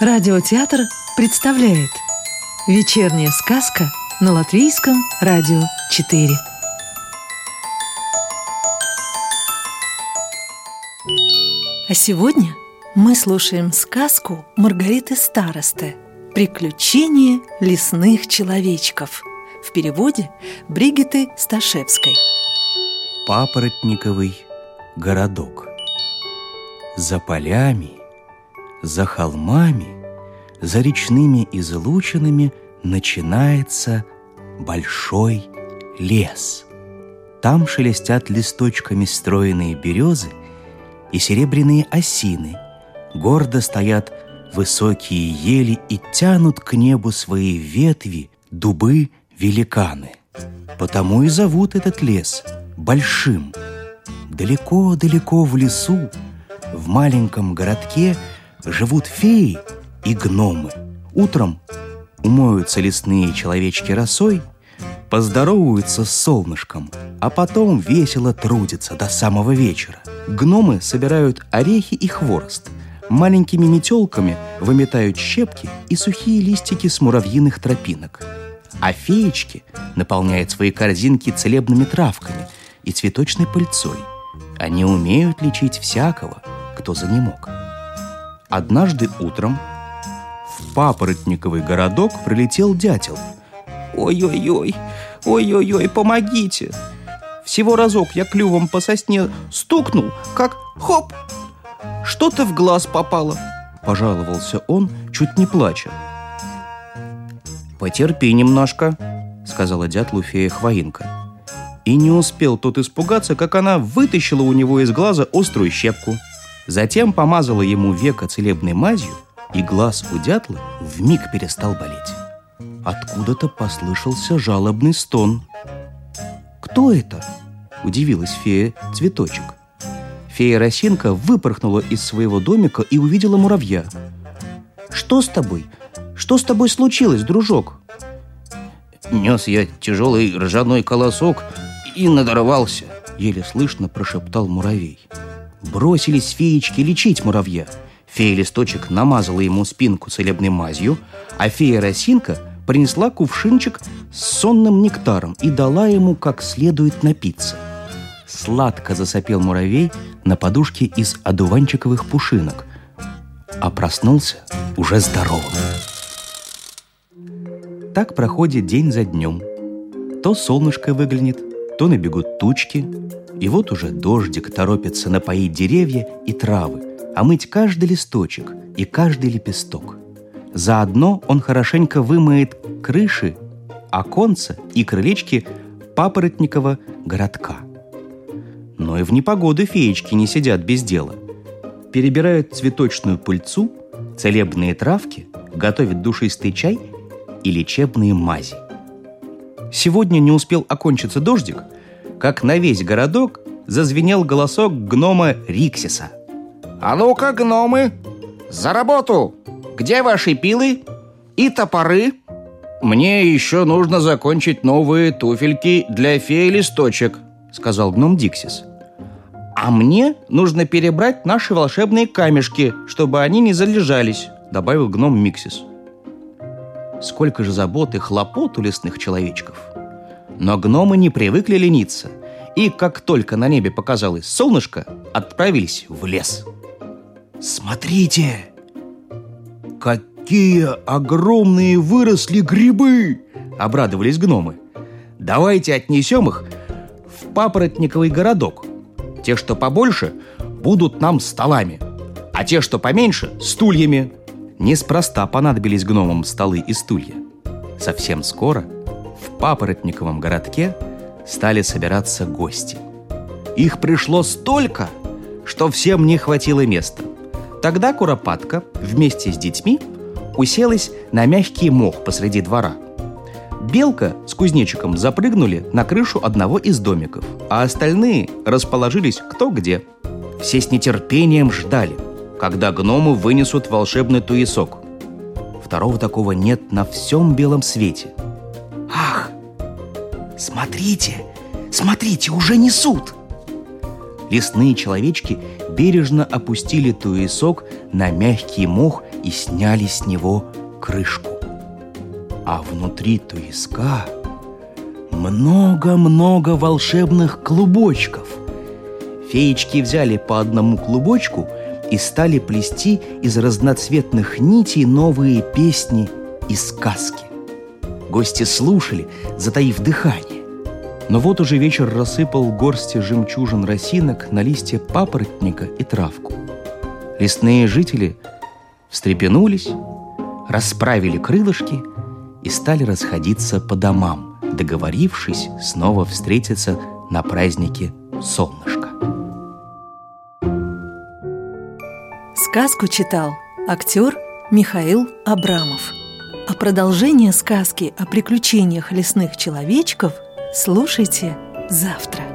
Радиотеатр представляет Вечерняя сказка на Латвийском радио 4 А сегодня мы слушаем сказку Маргариты Старосты «Приключения лесных человечков» в переводе Бригиты Сташевской. Папоротниковый городок. За полями, за холмами, за речными излучинами начинается большой лес. Там шелестят листочками стройные березы и серебряные осины. Гордо стоят высокие ели и тянут к небу свои ветви дубы-великаны. Потому и зовут этот лес большим. Далеко-далеко в лесу, в маленьком городке живут феи и гномы. Утром умоются лесные человечки росой, поздороваются с солнышком, а потом весело трудятся до самого вечера. Гномы собирают орехи и хворост, маленькими метелками выметают щепки и сухие листики с муравьиных тропинок. А феечки наполняют свои корзинки целебными травками и цветочной пыльцой. Они умеют лечить всякого, кто занемог. Однажды утром в папоротниковый городок прилетел дятел. Ой-ой-ой, ой-ой-ой, помогите! Всего разок я клювом по сосне стукнул, как хоп! Что-то в глаз попало. Пожаловался он, чуть не плача. «Потерпи немножко», — сказала дятлу фея Хвоинка. И не успел тот испугаться, как она вытащила у него из глаза острую щепку. Затем помазала ему века целебной мазью, и глаз у дятла вмиг перестал болеть. Откуда-то послышался жалобный стон. «Кто это?» – удивилась фея Цветочек. Фея Росинка выпорхнула из своего домика и увидела муравья. «Что с тобой? Что с тобой случилось, дружок?» «Нес я тяжелый ржаной колосок и надорвался», — еле слышно прошептал муравей. Бросились феечки лечить муравья. Фея Листочек намазала ему спинку целебной мазью, а фея Росинка принесла кувшинчик с сонным нектаром и дала ему как следует напиться. Сладко засопел муравей на подушке из одуванчиковых пушинок, а проснулся уже здоровым. Так проходит день за днем. То солнышко выглянет, то набегут тучки, и вот уже дождик торопится напоить деревья и травы, а мыть каждый листочек и каждый лепесток. Заодно он хорошенько вымоет крыши, оконца и крылечки папоротникового городка. Но и в непогоду феечки не сидят без дела. Перебирают цветочную пыльцу, целебные травки, готовят душистый чай – и лечебные мази. Сегодня не успел окончиться дождик, как на весь городок зазвенел голосок гнома Риксиса. «А ну-ка, гномы, за работу! Где ваши пилы и топоры?» «Мне еще нужно закончить новые туфельки для феи листочек», — сказал гном Диксис. «А мне нужно перебрать наши волшебные камешки, чтобы они не залежались», — добавил гном Миксис. Сколько же забот и хлопот у лесных человечков. Но гномы не привыкли лениться, и как только на небе показалось солнышко, отправились в лес. «Смотрите! Какие огромные выросли грибы!» — обрадовались гномы. «Давайте отнесем их в папоротниковый городок. Те, что побольше, будут нам столами, а те, что поменьше — стульями. Неспроста понадобились гномам столы и стулья. Совсем скоро папоротниковом городке стали собираться гости. Их пришло столько, что всем не хватило места. Тогда Куропатка вместе с детьми уселась на мягкий мох посреди двора. Белка с кузнечиком запрыгнули на крышу одного из домиков, а остальные расположились кто где. Все с нетерпением ждали – когда гномы вынесут волшебный туесок. Второго такого нет на всем белом свете. Смотрите, смотрите, уже несут! Лесные человечки бережно опустили туесок на мягкий мох и сняли с него крышку. А внутри туиска много-много волшебных клубочков. Феечки взяли по одному клубочку и стали плести из разноцветных нитей новые песни и сказки. Гости слушали, затаив дыхание. Но вот уже вечер рассыпал горсти жемчужин росинок на листья папоротника и травку. Лесные жители встрепенулись, расправили крылышки и стали расходиться по домам, договорившись снова встретиться на празднике солнышка. Сказку читал актер Михаил Абрамов. А продолжение сказки о приключениях лесных человечков слушайте завтра.